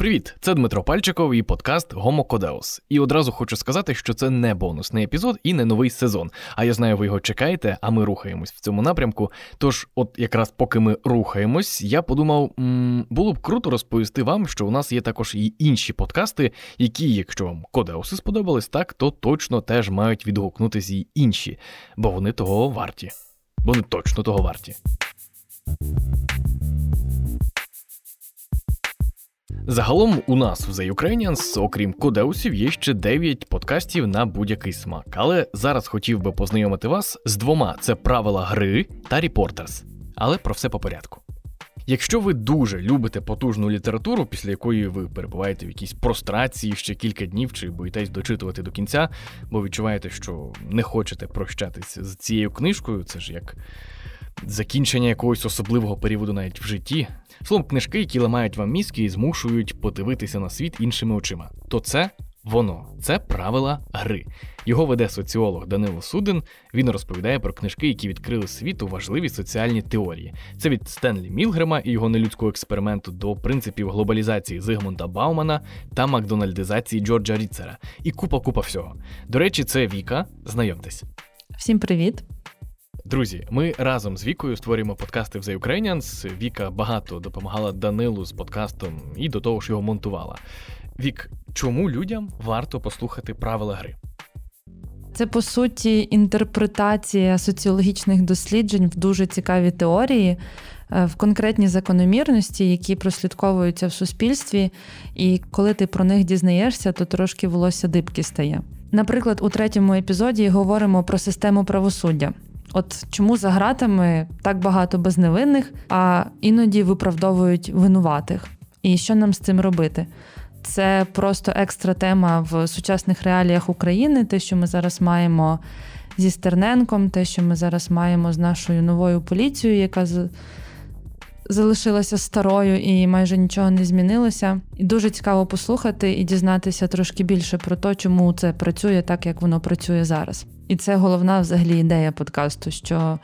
Привіт, це Дмитро Пальчиков і подкаст Homo Codeus. І одразу хочу сказати, що це не бонусний епізод і не новий сезон. А я знаю, ви його чекаєте, а ми рухаємось в цьому напрямку. Тож, от якраз поки ми рухаємось, я подумав, м- було б круто розповісти вам, що у нас є також і інші подкасти, які, якщо вам Кодеуси сподобались, так то точно теж мають відгукнутися і інші, бо вони того варті. Вони точно того варті. Загалом у нас в The Ukrainians, окрім кодеусів, є ще 9 подкастів на будь-який смак. Але зараз хотів би познайомити вас з двома: це правила гри та Reporters. Але про все по порядку. Якщо ви дуже любите потужну літературу, після якої ви перебуваєте в якійсь прострації ще кілька днів чи боїтесь дочитувати до кінця, бо відчуваєте, що не хочете прощатися з цією книжкою, це ж як закінчення якогось особливого періоду навіть в житті, словом, книжки, які ламають вам мізки і змушують подивитися на світ іншими очима, то це. Воно це правила гри. Його веде соціолог Данило Судин. Він розповідає про книжки, які відкрили світу важливі соціальні теорії. Це від Стенлі Мілгрема і його нелюдського експерименту до принципів глобалізації Зигмунда Баумана та макдональдизації Джорджа Ріцера. І купа купа всього. До речі, це Віка. Знайомтесь. Всім привіт. Друзі, ми разом з Вікою створюємо подкасти в The Ukrainians. Віка багато допомагала Данилу з подкастом і до того ж його монтувала. Вік, чому людям варто послухати правила гри? Це по суті інтерпретація соціологічних досліджень в дуже цікаві теорії, е, в конкретні закономірності, які прослідковуються в суспільстві, і коли ти про них дізнаєшся, то трошки волосся дибки стає. Наприклад, у третьому епізоді говоримо про систему правосуддя. От чому за гратами так багато безневинних, а іноді виправдовують винуватих. І що нам з цим робити? Це просто екстра тема в сучасних реаліях України, те, що ми зараз маємо зі Стерненком, те, що ми зараз маємо з нашою новою поліцією, яка залишилася старою і майже нічого не змінилося. І дуже цікаво послухати і дізнатися трошки більше про те, чому це працює так, як воно працює зараз. І це головна взагалі ідея подкасту, що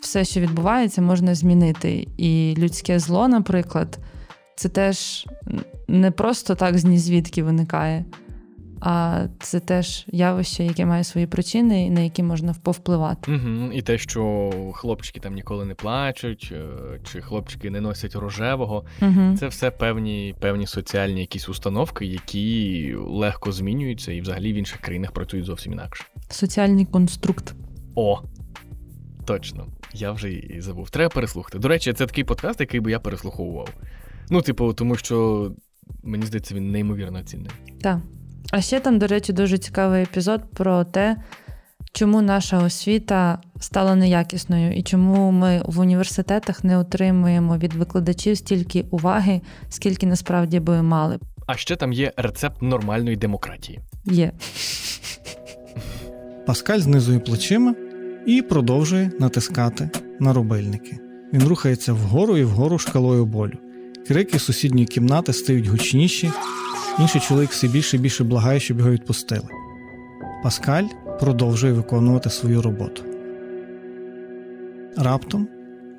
все, що відбувається, можна змінити. І людське зло, наприклад, це теж не просто так з нізвідки виникає, а це теж явище, яке має свої причини, і на які можна повпливати. Угу. І те, що хлопчики там ніколи не плачуть, е, чи хлопчики не носять рожевого, угу. це все певні певні соціальні якісь установки, які легко змінюються і взагалі в інших країнах працюють зовсім інакше. Соціальний конструкт. О, точно. Я вже і забув. Треба переслухати. До речі, це такий подкаст, який би я переслуховував. Ну, типу, тому що мені здається, він неймовірно цінний. Так. А ще там, до речі, дуже цікавий епізод про те, чому наша освіта стала неякісною і чому ми в університетах не отримуємо від викладачів стільки уваги, скільки насправді би мали. А ще там є рецепт нормальної демократії. Є. Паскаль знизує плечима і продовжує натискати на рубильники. Він рухається вгору і вгору шкалою болю. Крики сусідньої кімнати стають гучніші, інший чоловік все більше і більше благає, щоб його відпустили. Паскаль продовжує виконувати свою роботу. Раптом,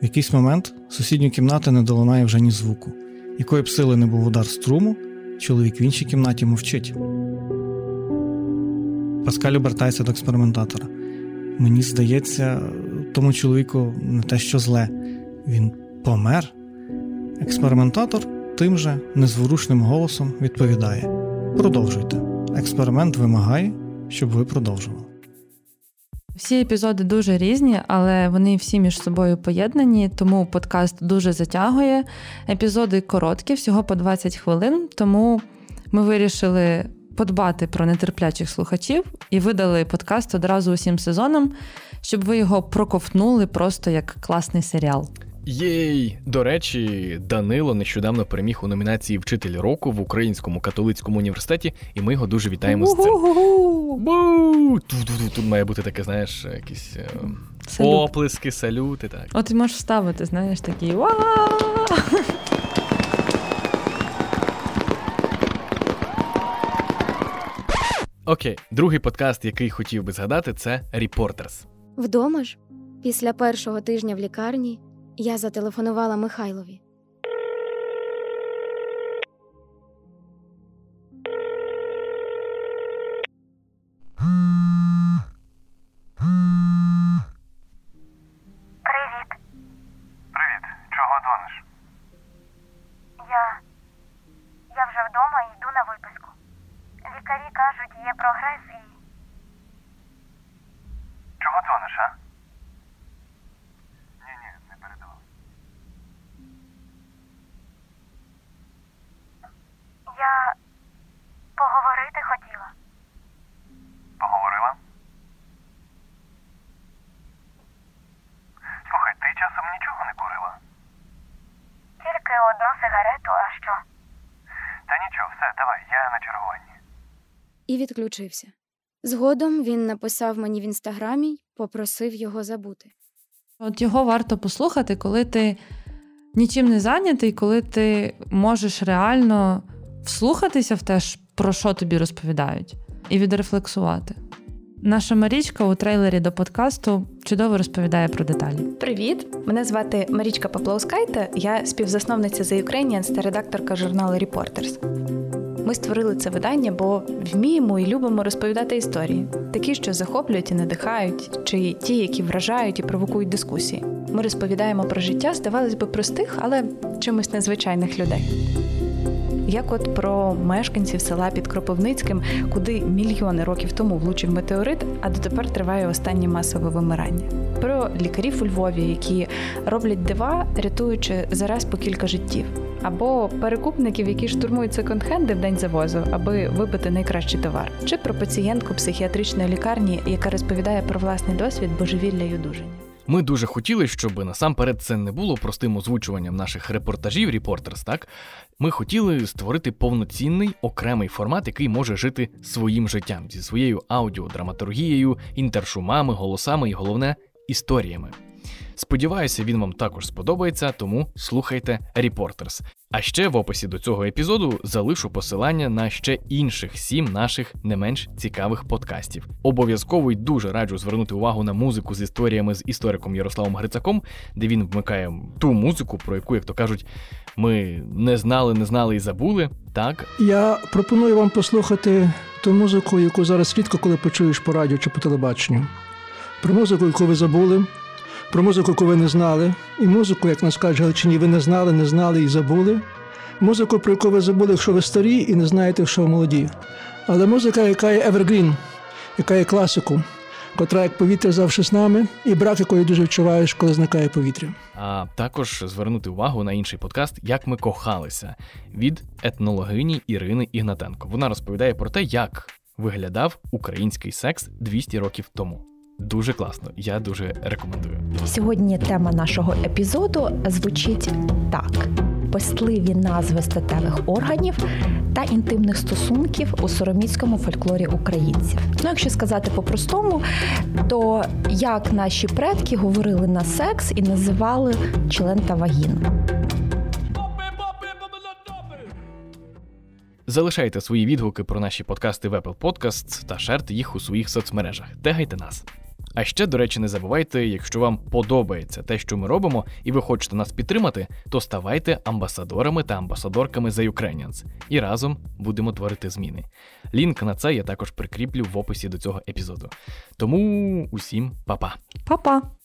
в якийсь момент, сусідньої кімнати не долунає вже ні звуку, якої б сили не був удар струму, чоловік в іншій кімнаті мовчить. Паскаль обертається до експериментатора. Мені здається, тому чоловіку не те, що зле, він помер. Експериментатор тим же незворушним голосом відповідає: Продовжуйте. Експеримент вимагає, щоб ви продовжували. Всі епізоди дуже різні, але вони всі між собою поєднані, тому подкаст дуже затягує. Епізоди короткі, всього по 20 хвилин. Тому ми вирішили подбати про нетерплячих слухачів і видали подкаст одразу усім сезонам, щоб ви його проковтнули просто як класний серіал. Єй! До речі, Данило нещодавно переміг у номінації Вчитель року в Українському католицькому університеті, і ми його дуже вітаємо з цим. Бу! Тут має бути таке, знаєш, якісь е, Салют. оплески, салюти. так. От ти можеш вставити, знаєш, такі. Окей, другий подкаст, який хотів би згадати, це Reporters. Вдома ж, після першого тижня в лікарні. Я зателефонувала Михайлові. Привіт, чого дзвониш? Я. Вже вдома і йду на виписку. Лікарі кажуть, є прогрес і. Чого дзвониш, а? На чергуванні. і відключився. Згодом він написав мені в інстаграмі й попросив його забути. От його варто послухати, коли ти нічим не зайнятий, коли ти можеш реально вслухатися в те, про що тобі розповідають, і відрефлексувати. Наша Марічка у трейлері до подкасту чудово розповідає про деталі. Привіт! Мене звати Марічка Паплаускайте, я співзасновниця The Ukrainians та редакторка журналу Reporters. Ми створили це видання, бо вміємо і любимо розповідати історії, такі, що захоплюють і надихають, чи ті, які вражають і провокують дискусії. Ми розповідаємо про життя, здавалось би, простих, але чимось незвичайних людей. Як от про мешканців села під Кропивницьким, куди мільйони років тому влучив метеорит, а дотепер триває останнє масове вимирання. Про лікарів у Львові, які роблять дива, рятуючи зараз по кілька життів, або перекупників, які штурмують секонд-хенди в день завозу, аби вибити найкращий товар, чи про пацієнтку психіатричної лікарні, яка розповідає про власний досвід божевілля й одужання. Ми дуже хотіли, щоб насамперед це не було простим озвучуванням наших репортажів Reporters, так? Ми хотіли створити повноцінний окремий формат, який може жити своїм життям зі своєю аудіодраматургією, інтершумами, голосами і головне історіями. Сподіваюся, він вам також сподобається, тому слухайте Reporters. А ще в описі до цього епізоду залишу посилання на ще інших сім наших не менш цікавих подкастів. Обов'язково й дуже раджу звернути увагу на музику з історіями з істориком Ярославом Грицаком, де він вмикає ту музику, про яку, як то кажуть, ми не знали, не знали і забули. Так, Я пропоную вам послухати ту музику, яку зараз рідко коли почуєш по радіо чи по телебаченню. Про музику, яку ви забули, про музику, яку ви не знали, і музику, як нас кажуть Галичині, ви не знали, не знали і забули. Музику, про яку ви забули, якщо ви старі і не знаєте, що ви молоді. Але музика, яка є evergreen, яка є класику, котра як повітря завжди з нами, і брак якої дуже відчуваєш, коли зникає повітря. а також звернути увагу на інший подкаст Як ми кохалися від етнологині Ірини Ігнатенко. Вона розповідає про те, як виглядав український секс 200 років тому. Дуже класно, я дуже рекомендую. Сьогодні тема нашого епізоду звучить так: пестливі назви статевих органів та інтимних стосунків у сороміцькому фольклорі українців. Ну, якщо сказати по-простому, то як наші предки говорили на секс і називали член та вагіну. Залишайте свої відгуки про наші подкасти в Apple Podcasts та шерте їх у своїх соцмережах. Тегайте нас. А ще, до речі, не забувайте, якщо вам подобається те, що ми робимо, і ви хочете нас підтримати, то ставайте амбасадорами та амбасадорками The Ukrainians. І разом будемо творити зміни. Лінк на це я також прикріплю в описі до цього епізоду. Тому усім па-па! Па-па!